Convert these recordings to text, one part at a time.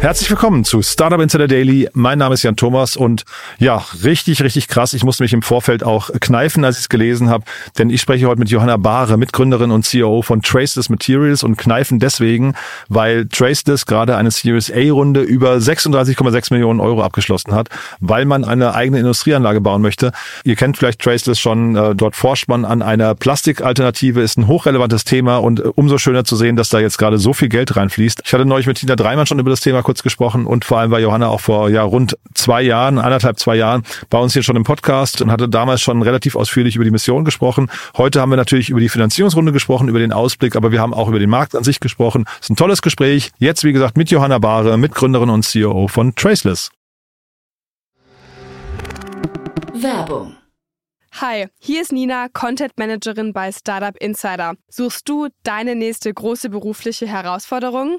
Herzlich willkommen zu Startup Insider Daily. Mein Name ist Jan Thomas und ja, richtig, richtig krass. Ich musste mich im Vorfeld auch kneifen, als ich es gelesen habe, denn ich spreche heute mit Johanna Bahre, Mitgründerin und CEO von Traceless Materials und kneifen deswegen, weil Traceless gerade eine Series A-Runde über 36,6 Millionen Euro abgeschlossen hat, weil man eine eigene Industrieanlage bauen möchte. Ihr kennt vielleicht Traceless schon, äh, dort forscht man an einer Plastikalternative, ist ein hochrelevantes Thema und äh, umso schöner zu sehen, dass da jetzt gerade so viel Geld reinfließt. Ich hatte neulich mit Tina Dreimann schon über das Thema kurz gesprochen und vor allem war Johanna auch vor ja rund zwei Jahren, anderthalb, zwei Jahren bei uns hier schon im Podcast und hatte damals schon relativ ausführlich über die Mission gesprochen. Heute haben wir natürlich über die Finanzierungsrunde gesprochen, über den Ausblick, aber wir haben auch über den Markt an sich gesprochen. Es ist ein tolles Gespräch. Jetzt, wie gesagt, mit Johanna Bahre, Mitgründerin und CEO von Traceless. Werbung. Hi, hier ist Nina, Content Managerin bei Startup Insider. Suchst du deine nächste große berufliche Herausforderung?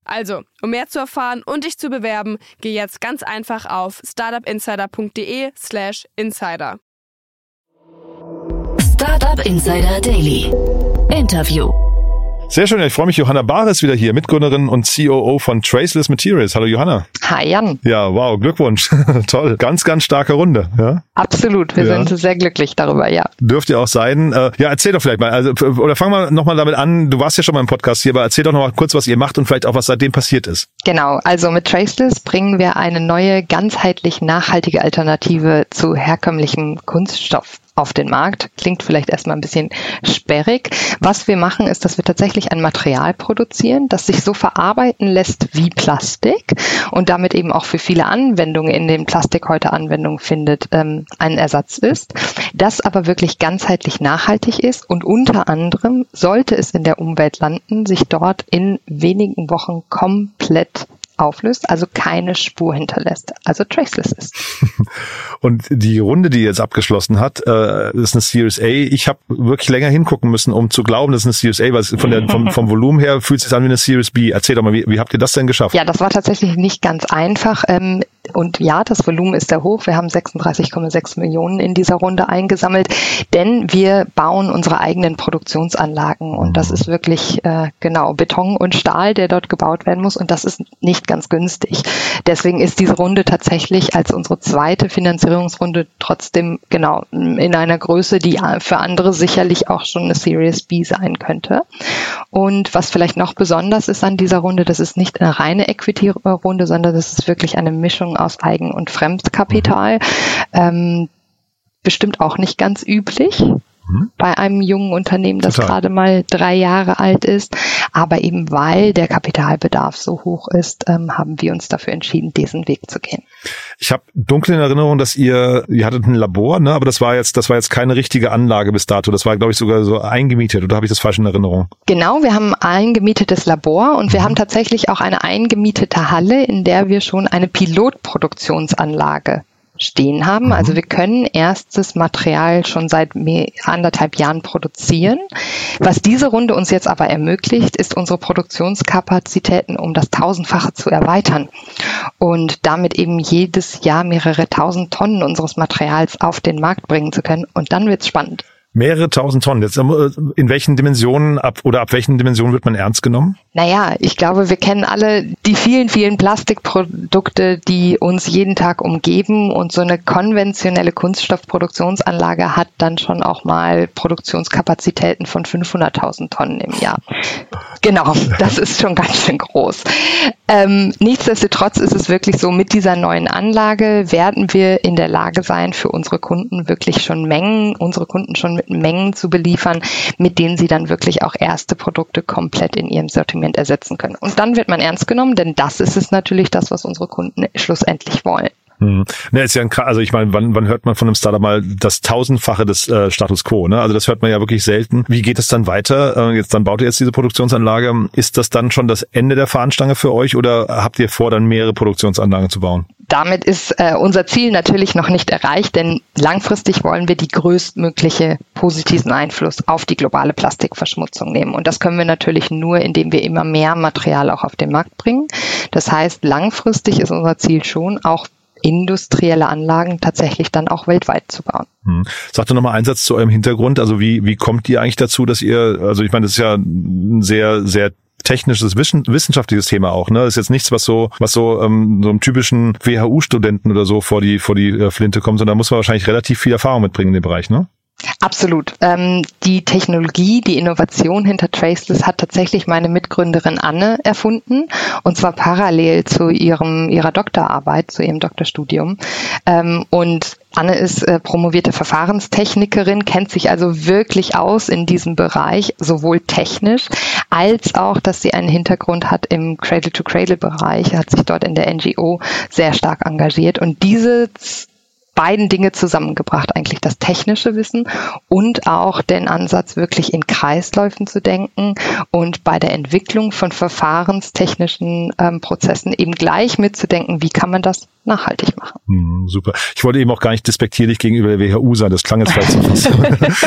Also, um mehr zu erfahren und dich zu bewerben, geh jetzt ganz einfach auf startupinsider.de/slash insider. Startup Insider Daily. Interview. Sehr schön, ich freue mich. Johanna Bahre ist wieder hier, Mitgründerin und COO von Traceless Materials. Hallo Johanna. Hi Jan. Ja, wow, Glückwunsch. Toll. Ganz, ganz starke Runde. Ja? Absolut, wir Ja. sind sehr glücklich darüber, ja. Dürft ihr auch sein. Äh, ja, erzähl doch vielleicht mal, also, oder fang mal nochmal damit an, du warst ja schon mal im Podcast hier, aber erzähl doch nochmal kurz, was ihr macht und vielleicht auch, was seitdem passiert ist. Genau, also mit Traceless bringen wir eine neue, ganzheitlich nachhaltige Alternative zu herkömmlichem Kunststoff auf den Markt. Klingt vielleicht erstmal ein bisschen sperrig. Was wir machen, ist, dass wir tatsächlich ein Material produzieren, das sich so verarbeiten lässt wie Plastik und damit eben auch für viele Anwendungen, in denen Plastik heute Anwendung findet, ähm, ein Ersatz ist. Das aber wirklich ganzheitlich nachhaltig ist und unter anderem sollte es in der Umwelt landen, sich dort in wenigen Wochen komplett auflöst, also keine Spur hinterlässt, also traceless ist. Und die Runde, die jetzt abgeschlossen hat, äh, ist eine Series A. Ich habe wirklich länger hingucken müssen, um zu glauben, das ist eine Series A, weil es von der, vom, vom Volumen her fühlt es sich an wie eine Series B. Erzähl doch mal, wie, wie habt ihr das denn geschafft? Ja, das war tatsächlich nicht ganz einfach. Ähm, und ja, das Volumen ist sehr hoch. Wir haben 36,6 Millionen in dieser Runde eingesammelt, denn wir bauen unsere eigenen Produktionsanlagen. Und das ist wirklich äh, genau Beton und Stahl, der dort gebaut werden muss. Und das ist nicht ganz günstig. Deswegen ist diese Runde tatsächlich als unsere zweite Finanzierungsrunde trotzdem genau in einer Größe, die für andere sicherlich auch schon eine Series B sein könnte. Und was vielleicht noch besonders ist an dieser Runde, das ist nicht eine reine Equity-Runde, sondern das ist wirklich eine Mischung aus Eigen- und Fremdkapital. Ähm, bestimmt auch nicht ganz üblich bei einem jungen Unternehmen, das Total. gerade mal drei Jahre alt ist. Aber eben weil der Kapitalbedarf so hoch ist, ähm, haben wir uns dafür entschieden, diesen Weg zu gehen. Ich habe dunkel in Erinnerung, dass ihr, ihr hattet ein Labor, ne? aber das war jetzt, das war jetzt keine richtige Anlage bis dato. Das war, glaube ich, sogar so eingemietet. Oder habe ich das falsch in Erinnerung? Genau, wir haben ein eingemietetes Labor und wir haben tatsächlich auch eine eingemietete Halle, in der wir schon eine Pilotproduktionsanlage stehen haben. Also wir können erstes Material schon seit mehr, anderthalb Jahren produzieren. Was diese Runde uns jetzt aber ermöglicht, ist unsere Produktionskapazitäten um das tausendfache zu erweitern und damit eben jedes Jahr mehrere tausend Tonnen unseres Materials auf den Markt bringen zu können. Und dann wird's spannend. Mehrere tausend Tonnen. Jetzt, äh, in welchen Dimensionen ab oder ab welchen Dimensionen wird man ernst genommen? Naja, ich glaube, wir kennen alle die vielen, vielen Plastikprodukte, die uns jeden Tag umgeben und so eine konventionelle Kunststoffproduktionsanlage hat dann schon auch mal Produktionskapazitäten von 500.000 Tonnen im Jahr. Genau, das ist schon ganz schön groß. Ähm, nichtsdestotrotz ist es wirklich so, mit dieser neuen Anlage werden wir in der Lage sein, für unsere Kunden wirklich schon Mengen, unsere Kunden schon mit Mengen zu beliefern, mit denen sie dann wirklich auch erste Produkte komplett in ihrem Sortiment ersetzen können. Und dann wird man ernst genommen, denn das ist es natürlich das, was unsere Kunden schlussendlich wollen. Hm. Ne, ist ja ein, also ich meine, wann, wann hört man von einem Startup mal das tausendfache des äh, Status Quo? Ne? Also das hört man ja wirklich selten. Wie geht es dann weiter? Äh, jetzt dann baut ihr jetzt diese Produktionsanlage. Ist das dann schon das Ende der Fahnenstange für euch oder habt ihr vor, dann mehrere Produktionsanlagen zu bauen? Damit ist äh, unser Ziel natürlich noch nicht erreicht, denn langfristig wollen wir die größtmögliche positiven Einfluss auf die globale Plastikverschmutzung nehmen. Und das können wir natürlich nur, indem wir immer mehr Material auch auf den Markt bringen. Das heißt, langfristig ist unser Ziel schon auch industrielle Anlagen tatsächlich dann auch weltweit zu bauen. Hm. Sagt doch nochmal einen Satz zu eurem Hintergrund. Also wie, wie kommt ihr eigentlich dazu, dass ihr, also ich meine, das ist ja ein sehr, sehr technisches wissenschaftliches Thema auch. Ne, das ist jetzt nichts, was so, was so ähm, so einem typischen WHU-Studenten oder so vor die vor die äh, Flinte kommt, sondern da muss man wahrscheinlich relativ viel Erfahrung mitbringen in dem Bereich, ne? Absolut. Ähm, die Technologie, die Innovation hinter Traceless hat tatsächlich meine Mitgründerin Anne erfunden und zwar parallel zu ihrem ihrer Doktorarbeit, zu ihrem Doktorstudium. Ähm, und Anne ist äh, promovierte Verfahrenstechnikerin, kennt sich also wirklich aus in diesem Bereich, sowohl technisch als auch, dass sie einen Hintergrund hat im Cradle-to-Cradle-Bereich, hat sich dort in der NGO sehr stark engagiert. Und diese beiden Dinge zusammengebracht, eigentlich das technische Wissen und auch den Ansatz, wirklich in Kreisläufen zu denken und bei der Entwicklung von verfahrenstechnischen ähm, Prozessen eben gleich mitzudenken, wie kann man das nachhaltig machen. Hm, super. Ich wollte eben auch gar nicht despektierlich gegenüber der WHU sein. Das klang jetzt vielleicht so fast.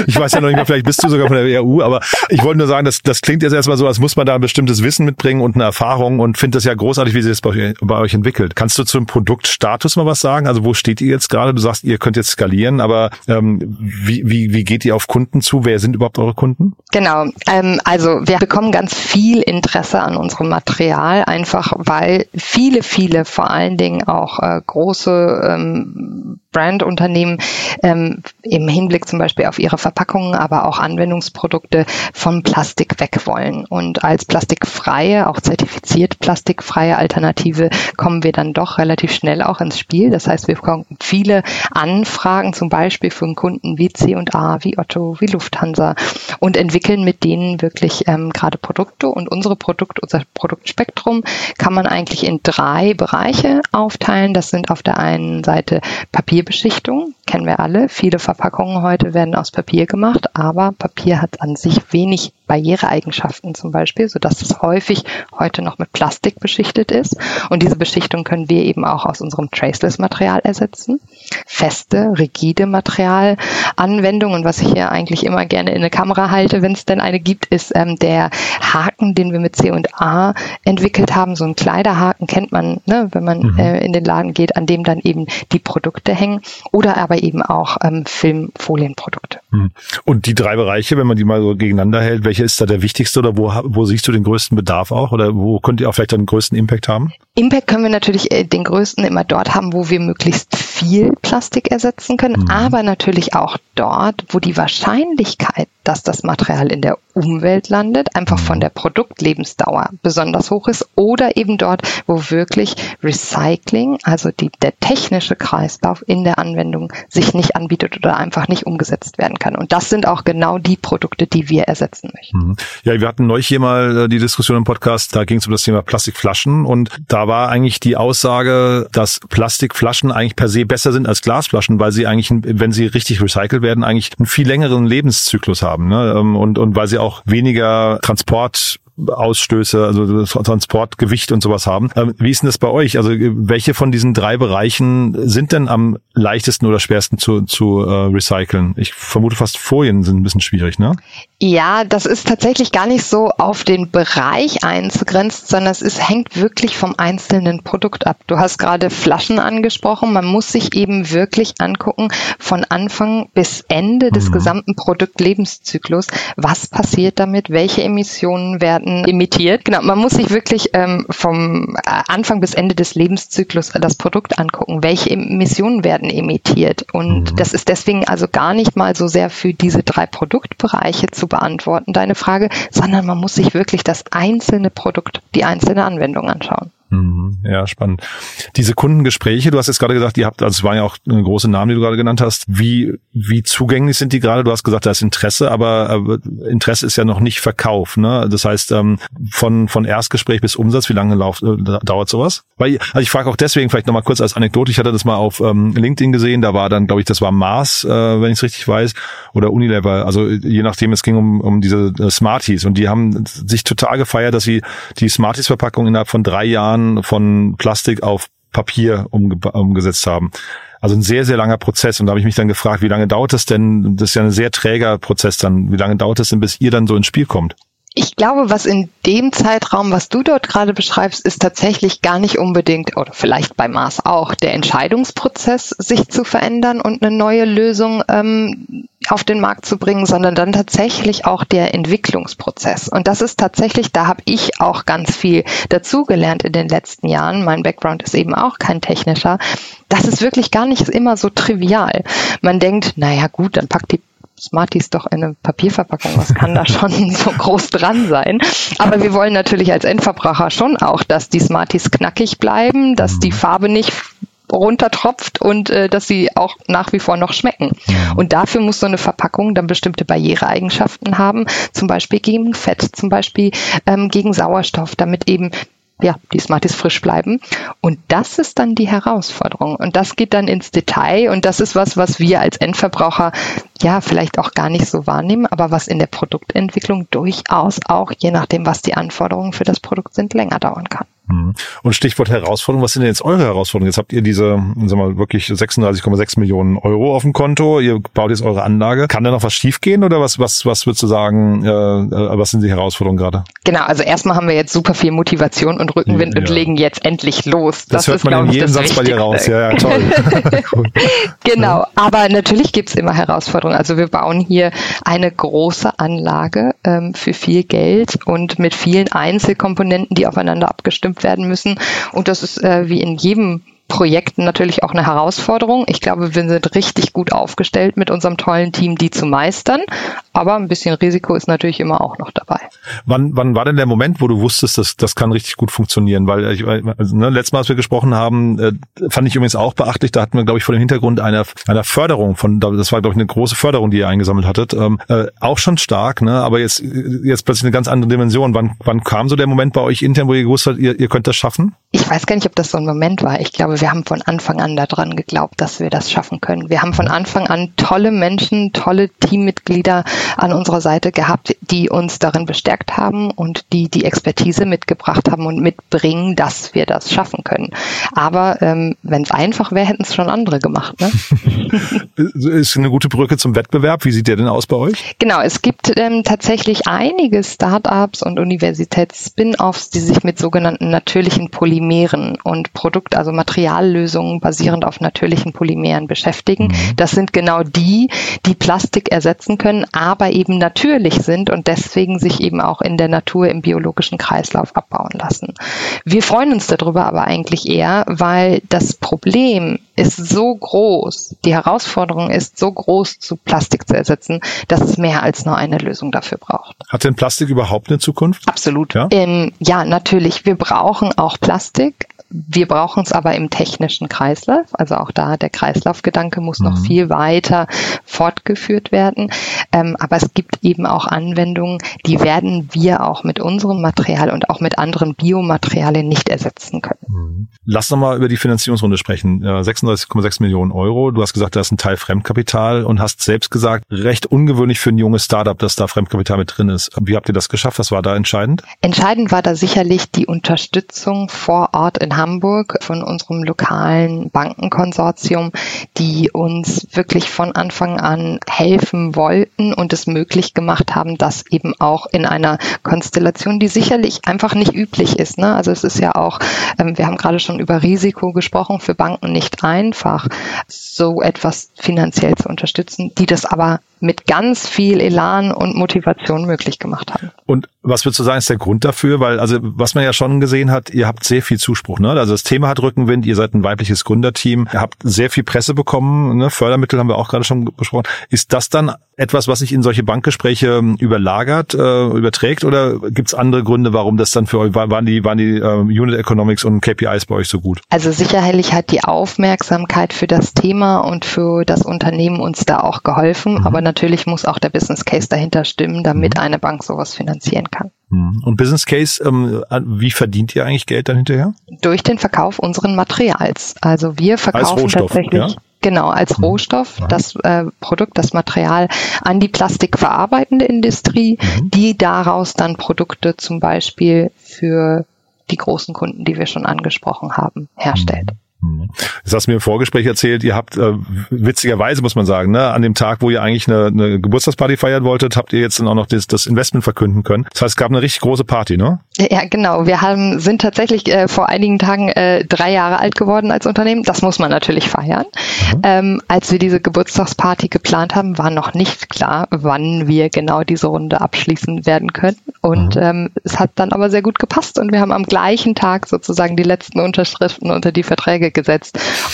ich weiß ja noch nicht mehr, vielleicht bist du sogar von der WHU, aber ich wollte nur sagen, das, das klingt jetzt erstmal so, als muss man da ein bestimmtes Wissen mitbringen und eine Erfahrung und finde das ja großartig, wie sich das bei, bei euch entwickelt. Kannst du zum Produktstatus mal was sagen? Also wo steht ihr jetzt gerade? Du sagst, ihr könnt jetzt skalieren, aber ähm, wie, wie, wie geht ihr auf Kunden zu? Wer sind überhaupt eure Kunden? Genau. Ähm, also wir bekommen ganz viel Interesse an unserem Material, einfach weil viele, viele vor allen Dingen auch äh, große ähm, Brandunternehmen ähm, im Hinblick zum Beispiel auf ihre Verpackungen, aber auch Anwendungsprodukte von Plastik weg wollen. Und als plastikfreie, auch zertifiziert plastikfreie Alternative kommen wir dann doch relativ schnell auch ins Spiel. Das heißt, wir bekommen viele Anfragen, zum Beispiel von Kunden wie C&A, wie Otto, wie Lufthansa und entwickeln mit denen wirklich ähm, gerade Produkte. Und unsere Produkte, unser Produktspektrum kann man eigentlich in drei Bereiche aufteilen. Das sind auf der einen Seite Papierbeschichtung, kennen wir alle. Viele Verpackungen heute werden aus Papier gemacht, aber Papier hat an sich wenig Barriereeigenschaften zum Beispiel, sodass es häufig heute noch mit Plastik beschichtet ist. Und diese Beschichtung können wir eben auch aus unserem Traceless-Material ersetzen. Feste, rigide Materialanwendung. Und was ich hier eigentlich immer gerne in eine Kamera halte, wenn es denn eine gibt, ist ähm, der Haken, den wir mit C&A entwickelt haben. So ein Kleiderhaken kennt man, ne, wenn man mhm. äh, in den Laden geht, an dem dann eben die Produkte hängen. Oder aber eben auch ähm, Filmfolienprodukte. Mhm. Und die drei Bereiche, wenn man die mal so gegeneinander hält, welcher ist da der wichtigste oder wo, wo siehst du den größten Bedarf auch oder wo könnt ihr auch vielleicht den größten Impact haben? Impact können wir natürlich äh, den größten immer dort haben, wo wir möglichst viel Plastik ersetzen können, mhm. aber natürlich auch dort, wo die Wahrscheinlichkeit, dass das Material in der Umwelt landet, einfach von der Produktlebensdauer besonders hoch ist oder eben dort, wo wirklich Recycling, also die, der technische Kreislauf in der Anwendung sich nicht anbietet oder einfach nicht umgesetzt werden kann. Und das sind auch genau die Produkte, die wir ersetzen möchten. Mhm. Ja, wir hatten neulich hier mal äh, die Diskussion im Podcast, da ging es um das Thema Plastikflaschen und da war eigentlich die Aussage, dass Plastikflaschen eigentlich per se besser sind als Glasflaschen, weil sie eigentlich, wenn sie richtig recycelt werden, eigentlich einen viel längeren Lebenszyklus haben. Ne? Ähm, und, und weil sie auch weniger Transport Ausstöße, also Transportgewicht und sowas haben. Ähm, wie ist denn das bei euch? Also welche von diesen drei Bereichen sind denn am leichtesten oder schwersten zu, zu äh, recyceln? Ich vermute fast Folien sind ein bisschen schwierig, ne? Ja, das ist tatsächlich gar nicht so auf den Bereich einzugrenzt, sondern es ist, hängt wirklich vom einzelnen Produkt ab. Du hast gerade Flaschen angesprochen. Man muss sich eben wirklich angucken, von Anfang bis Ende des mhm. gesamten Produktlebenszyklus, was passiert damit, welche Emissionen werden Monaten emittiert. Genau, man muss sich wirklich ähm, vom äh, Anfang bis Ende des Lebenszyklus das Produkt angucken. Welche Emissionen werden emittiert? Und mhm. das ist deswegen also gar nicht mal so sehr für diese drei Produktbereiche zu beantworten, deine Frage, sondern man muss sich wirklich das einzelne Produkt, die einzelne Anwendung anschauen. Mhm. Ja, spannend. Diese Kundengespräche, du hast jetzt gerade gesagt, ihr habt, also es waren ja auch große Namen, die du gerade genannt hast. Wie, wie zugänglich sind die gerade? Du hast gesagt, da ist Interesse, aber Interesse ist ja noch nicht Verkauf. Ne? Das heißt, ähm, von, von Erstgespräch bis Umsatz, wie lange lauf, äh, dauert sowas? Weil, also ich frage auch deswegen vielleicht nochmal kurz als Anekdote, ich hatte das mal auf ähm, LinkedIn gesehen, da war dann, glaube ich, das war Mars, äh, wenn ich es richtig weiß, oder Unilever, also je nachdem, es ging um, um diese äh, Smarties und die haben sich total gefeiert, dass sie die Smarties-Verpackung innerhalb von drei Jahren von Plastik auf Papier umge umgesetzt haben. Also ein sehr, sehr langer Prozess. Und da habe ich mich dann gefragt, wie lange dauert es denn? Das ist ja ein sehr träger Prozess dann. Wie lange dauert es denn, bis ihr dann so ins Spiel kommt? Ich glaube, was in dem Zeitraum, was du dort gerade beschreibst, ist tatsächlich gar nicht unbedingt, oder vielleicht bei Mars auch, der Entscheidungsprozess, sich zu verändern und eine neue Lösung ähm, auf den Markt zu bringen, sondern dann tatsächlich auch der Entwicklungsprozess. Und das ist tatsächlich, da habe ich auch ganz viel dazugelernt in den letzten Jahren. Mein Background ist eben auch kein technischer. Das ist wirklich gar nicht immer so trivial. Man denkt, naja gut, dann packt die Smarties doch eine Papierverpackung. Was kann da schon so groß dran sein? Aber wir wollen natürlich als Endverbraucher schon auch, dass die Smarties knackig bleiben, dass die mhm. Farbe nicht runtertropft und äh, dass sie auch nach wie vor noch schmecken. Mhm. Und dafür muss so eine Verpackung dann bestimmte Barriereeigenschaften haben, zum Beispiel gegen Fett, zum Beispiel ähm, gegen Sauerstoff, damit eben ja, die Smarties frisch bleiben. Und das ist dann die Herausforderung. Und das geht dann ins Detail. Und das ist was, was wir als Endverbraucher ja vielleicht auch gar nicht so wahrnehmen, aber was in der Produktentwicklung durchaus auch, je nachdem, was die Anforderungen für das Produkt sind, länger dauern kann. Mhm. Und Stichwort Herausforderung, was sind denn jetzt eure Herausforderungen? Jetzt habt ihr diese, sagen wir mal, wirklich 36,6 Millionen Euro auf dem Konto, ihr baut jetzt eure Anlage. Kann da noch was schiefgehen oder was, was, was würdest du sagen, äh, äh was sind die Herausforderungen gerade? Genau, also erstmal haben wir jetzt super viel Motivation und Rückenwind ja. und legen jetzt endlich los. Das, das hört ist, man in jedem Satz bei dir raus. Ja, ja, toll. genau, aber natürlich gibt's immer Herausforderungen. Also wir bauen hier eine große Anlage ähm, für viel Geld und mit vielen Einzelkomponenten, die aufeinander abgestimmt abgestimmt werden müssen. Und das ist äh, wie in jedem Projekten natürlich auch eine Herausforderung. Ich glaube, wir sind richtig gut aufgestellt mit unserem tollen Team, die zu meistern. Aber ein bisschen Risiko ist natürlich immer auch noch dabei. Wann, wann war denn der Moment, wo du wusstest, dass das kann richtig gut funktionieren? Weil ich, also, ne, letztes Mal, als wir gesprochen haben, äh, fand ich übrigens auch beachtlich. Da hatten wir, glaube ich, vor dem Hintergrund einer einer Förderung von, das war glaube ich eine große Förderung, die ihr eingesammelt hattet, ähm, äh, auch schon stark. Ne, aber jetzt jetzt plötzlich eine ganz andere Dimension. Wann wann kam so der Moment bei euch intern, wo ihr gewusst habt, ihr, ihr könnt das schaffen? Ich weiß gar nicht, ob das so ein Moment war. Ich glaube, wir haben von Anfang an daran geglaubt, dass wir das schaffen können. Wir haben von Anfang an tolle Menschen, tolle Teammitglieder an unserer Seite gehabt, die uns darin bestärkt haben und die die Expertise mitgebracht haben und mitbringen, dass wir das schaffen können. Aber ähm, wenn es einfach wäre, hätten es schon andere gemacht. Ne? Ist eine gute Brücke zum Wettbewerb. Wie sieht der denn aus bei euch? Genau, es gibt ähm, tatsächlich einige Startups und Universitäts-Spin-offs, die sich mit sogenannten natürlichen Polymeren und Produkt, also Materiallösungen basierend auf natürlichen Polymeren beschäftigen. Mhm. Das sind genau die, die Plastik ersetzen können, aber eben natürlich sind und deswegen sich eben auch in der Natur im biologischen Kreislauf abbauen lassen. Wir freuen uns darüber aber eigentlich eher, weil das Problem ist so groß, die Herausforderung ist so groß, zu Plastik zu ersetzen, dass es mehr als nur eine Lösung dafür braucht. Hat denn Plastik überhaupt eine Zukunft? Absolut. Ja, ähm, ja natürlich. Wir brauchen auch Plastik, wir brauchen es aber im technischen Kreislauf. Also auch da der Kreislaufgedanke muss mhm. noch viel weiter fortgeführt werden. Ähm, aber es gibt eben auch Anwendungen, die werden wir auch mit unserem Material und auch mit anderen Biomaterialien nicht ersetzen können. Mhm. Lass noch mal über die Finanzierungsrunde sprechen. 36,6 Millionen Euro. Du hast gesagt, da ist ein Teil Fremdkapital und hast selbst gesagt, recht ungewöhnlich für ein junges Startup, dass da Fremdkapital mit drin ist. Wie habt ihr das geschafft? Was war da entscheidend? Entscheidend war da sicherlich die Unterstützung vor Ort in Hamburg von unserem lokalen Bankenkonsortium, die uns wirklich von Anfang an helfen wollten und es möglich gemacht haben, das eben auch in einer Konstellation, die sicherlich einfach nicht üblich ist. Ne? Also es ist ja auch, ähm, wir haben gerade schon über Risiko gesprochen, für Banken nicht einfach, so etwas finanziell zu unterstützen, die das aber mit ganz viel Elan und Motivation möglich gemacht haben. Und was würdest du sagen, ist der Grund dafür? Weil, also, was man ja schon gesehen hat, ihr habt sehr viel Zuspruch, ne? Also, das Thema hat Rückenwind, ihr seid ein weibliches Gründerteam, ihr habt sehr viel Presse bekommen, ne? Fördermittel haben wir auch gerade schon besprochen. Ist das dann etwas, was sich in solche Bankgespräche ähm, überlagert, äh, überträgt oder gibt es andere Gründe, warum das dann für euch, waren die, waren die äh, Unit Economics und KPIs bei euch so gut? Also sicherlich hat die Aufmerksamkeit für das Thema und für das Unternehmen uns da auch geholfen, mhm. aber natürlich muss auch der Business Case dahinter stimmen, damit mhm. eine Bank sowas finanzieren kann. Mhm. Und Business Case, ähm, wie verdient ihr eigentlich Geld dann hinterher? Durch den Verkauf unseren Materials. Also wir verkaufen tatsächlich. Ja? Genau, als mhm. Rohstoff das äh, Produkt, das Material an die plastikverarbeitende Industrie, mhm. die daraus dann Produkte zum Beispiel für die großen Kunden, die wir schon angesprochen haben, herstellt. Das hast du mir im Vorgespräch erzählt, ihr habt äh, witzigerweise, muss man sagen, ne, an dem Tag, wo ihr eigentlich eine, eine Geburtstagsparty feiern wolltet, habt ihr jetzt dann auch noch das, das Investment verkünden können. Das heißt, es gab eine richtig große Party, ne? Ja, genau. Wir haben, sind tatsächlich äh, vor einigen Tagen äh, drei Jahre alt geworden als Unternehmen. Das muss man natürlich feiern. Mhm. Ähm, als wir diese Geburtstagsparty geplant haben, war noch nicht klar, wann wir genau diese Runde abschließen werden können. Und mhm. ähm, es hat dann aber sehr gut gepasst und wir haben am gleichen Tag sozusagen die letzten Unterschriften unter die Verträge gesetzt.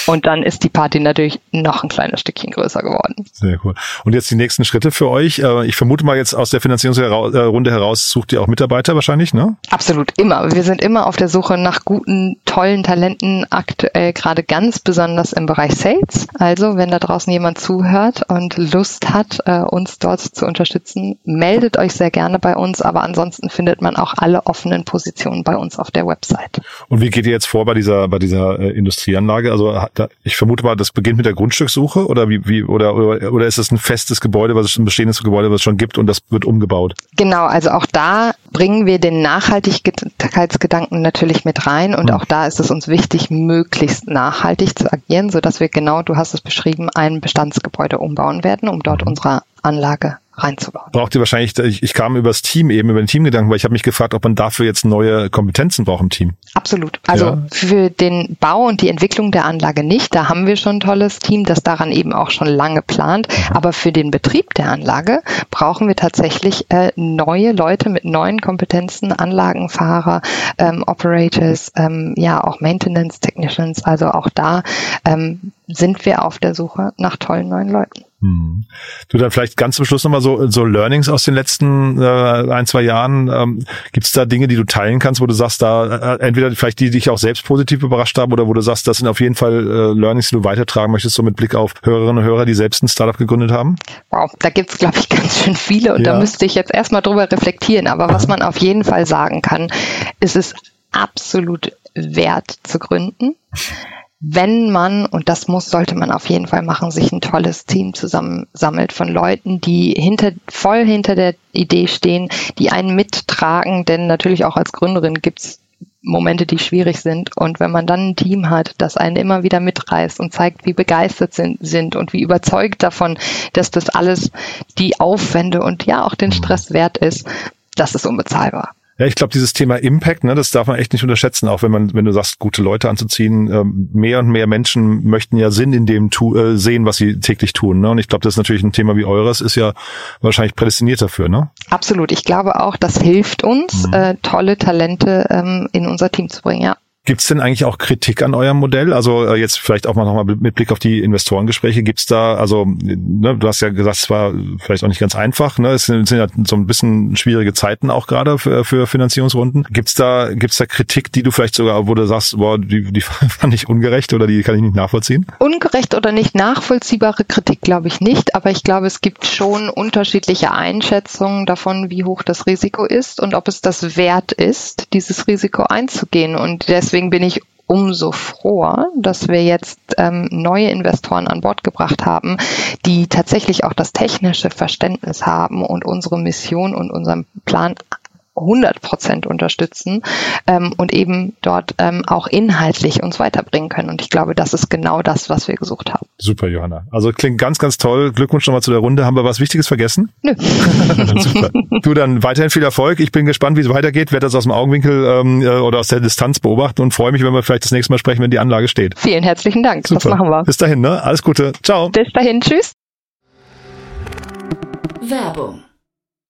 Und dann ist die Party natürlich noch ein kleines Stückchen größer geworden. Sehr cool. Und jetzt die nächsten Schritte für euch. Äh, ich vermute mal jetzt aus der Finanzierungsrunde heraus sucht ihr auch Mitarbeiter wahrscheinlich, ne? Absolut, immer. Wir sind immer auf der Suche nach guten, tollen Talenten, aktuell gerade ganz besonders im Bereich Sales. Also, wenn da draußen jemand zuhört und Lust hat, äh, uns dort zu unterstützen, meldet euch sehr gerne bei uns. Aber ansonsten findet man auch alle offenen Positionen bei uns auf der Website. Und wie geht ihr jetzt vor bei dieser, bei dieser äh? Industrieanlage? Also ich vermute mal, das beginnt mit der Grundstückssuche oder wie, wie oder, oder, oder ist es ein festes Gebäude, was es ein bestehendes Gebäude, was es schon gibt und das wird umgebaut? Genau, also auch da bringen wir den Nachhaltigkeitsgedanken natürlich mit rein und hm. auch da ist es uns wichtig, möglichst nachhaltig zu agieren, sodass wir genau, du hast es beschrieben, ein Bestandsgebäude umbauen werden, um dort hm. unsere Anlage reinzubauen. Braucht ihr wahrscheinlich, ich, ich kam übers Team eben, über den Teamgedanken, weil ich habe mich gefragt, ob man dafür jetzt neue Kompetenzen braucht im Team. Absolut. Also ja. für den Bau und die Entwicklung der Anlage nicht. Da haben wir schon ein tolles Team, das daran eben auch schon lange plant. Mhm. Aber für den Betrieb der Anlage brauchen wir tatsächlich äh, neue Leute mit neuen Kompetenzen, Anlagenfahrer, ähm, Operators, ähm, ja auch Maintenance Technicians. Also auch da ähm, sind wir auf der Suche nach tollen neuen Leuten. Hm. Du dann vielleicht ganz zum Schluss nochmal so, so Learnings aus den letzten äh, ein, zwei Jahren. Ähm, Gibt es da Dinge, die du teilen kannst, wo du sagst, da äh, entweder vielleicht die, die dich auch selbst positiv überrascht haben oder wo du sagst, das sind auf jeden Fall äh, Learnings, die du weitertragen möchtest, so mit Blick auf Hörerinnen und Hörer, die selbst ein Startup gegründet haben? Wow, da gibt's glaube ich, ganz schön viele und ja. da müsste ich jetzt erstmal drüber reflektieren. Aber was man auf jeden Fall sagen kann, ist es absolut wert zu gründen wenn man, und das muss, sollte man auf jeden Fall machen, sich ein tolles Team zusammensammelt von Leuten, die hinter, voll hinter der Idee stehen, die einen mittragen, denn natürlich auch als Gründerin gibt's Momente, die schwierig sind. Und wenn man dann ein Team hat, das einen immer wieder mitreißt und zeigt, wie begeistert sind, sind und wie überzeugt davon, dass das alles die Aufwände und ja auch den Stress wert ist, das ist unbezahlbar. Ja, ich glaube, dieses Thema Impact, ne, das darf man echt nicht unterschätzen, auch wenn man, wenn du sagst, gute Leute anzuziehen, ähm, mehr und mehr Menschen möchten ja Sinn in dem tu äh, sehen, was sie täglich tun. Ne? Und ich glaube, das ist natürlich ein Thema wie eures, ist ja wahrscheinlich prädestiniert dafür, ne? Absolut. Ich glaube auch, das hilft uns, mhm. äh, tolle Talente ähm, in unser Team zu bringen, ja. Gibt es denn eigentlich auch Kritik an eurem Modell? Also äh, jetzt vielleicht auch mal nochmal mit Blick auf die Investorengespräche. Gibt es da, also ne, du hast ja gesagt, es war vielleicht auch nicht ganz einfach. Ne? Es sind, sind ja so ein bisschen schwierige Zeiten auch gerade für, für Finanzierungsrunden. Gibt es da, gibt's da Kritik, die du vielleicht sogar, wo du sagst, boah, die, die fand ich ungerecht oder die kann ich nicht nachvollziehen? Ungerecht oder nicht nachvollziehbare Kritik glaube ich nicht, aber ich glaube, es gibt schon unterschiedliche Einschätzungen davon, wie hoch das Risiko ist und ob es das wert ist, dieses Risiko einzugehen. Und deswegen deswegen bin ich umso froher, dass wir jetzt ähm, neue Investoren an Bord gebracht haben, die tatsächlich auch das technische Verständnis haben und unsere Mission und unseren Plan 100 Prozent unterstützen ähm, und eben dort ähm, auch inhaltlich uns weiterbringen können. Und ich glaube, das ist genau das, was wir gesucht haben. Super, Johanna. Also klingt ganz, ganz toll. Glückwunsch nochmal zu der Runde. Haben wir was Wichtiges vergessen? Nö. Super. Du dann weiterhin viel Erfolg. Ich bin gespannt, wie es weitergeht. Werde das aus dem Augenwinkel ähm, äh, oder aus der Distanz beobachten und freue mich, wenn wir vielleicht das nächste Mal sprechen, wenn die Anlage steht. Vielen herzlichen Dank. Super. Das machen wir. Bis dahin, ne? Alles Gute. Ciao. Bis dahin. Tschüss. Werbung.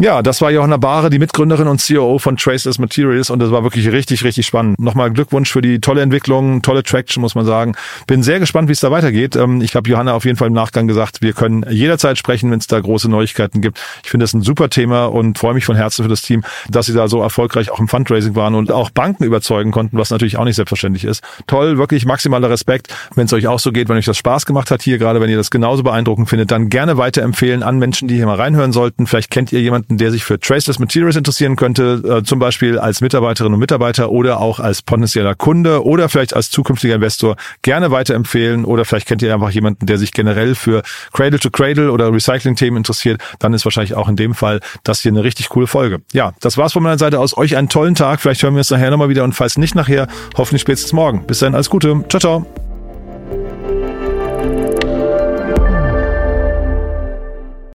Ja, das war Johanna Bahre, die Mitgründerin und CEO von Traceless Materials und das war wirklich richtig, richtig spannend. Nochmal Glückwunsch für die tolle Entwicklung, tolle Traction, muss man sagen. Bin sehr gespannt, wie es da weitergeht. Ähm, ich habe Johanna auf jeden Fall im Nachgang gesagt, wir können jederzeit sprechen, wenn es da große Neuigkeiten gibt. Ich finde das ein super Thema und freue mich von Herzen für das Team, dass sie da so erfolgreich auch im Fundraising waren und auch Banken überzeugen konnten, was natürlich auch nicht selbstverständlich ist. Toll, wirklich maximaler Respekt. Wenn es euch auch so geht, wenn euch das Spaß gemacht hat hier, gerade wenn ihr das genauso beeindruckend findet, dann gerne weiterempfehlen an Menschen, die hier mal reinhören sollten. Vielleicht kennt ihr jemanden, der sich für Traceless Materials interessieren könnte, äh, zum Beispiel als Mitarbeiterin und Mitarbeiter oder auch als potenzieller Kunde oder vielleicht als zukünftiger Investor, gerne weiterempfehlen oder vielleicht kennt ihr einfach jemanden, der sich generell für Cradle to Cradle oder Recycling-Themen interessiert, dann ist wahrscheinlich auch in dem Fall das hier eine richtig coole Folge. Ja, das war's von meiner Seite aus. Euch einen tollen Tag. Vielleicht hören wir uns nachher nochmal wieder und falls nicht nachher, hoffentlich spätestens morgen. Bis dann, alles Gute. Ciao, ciao.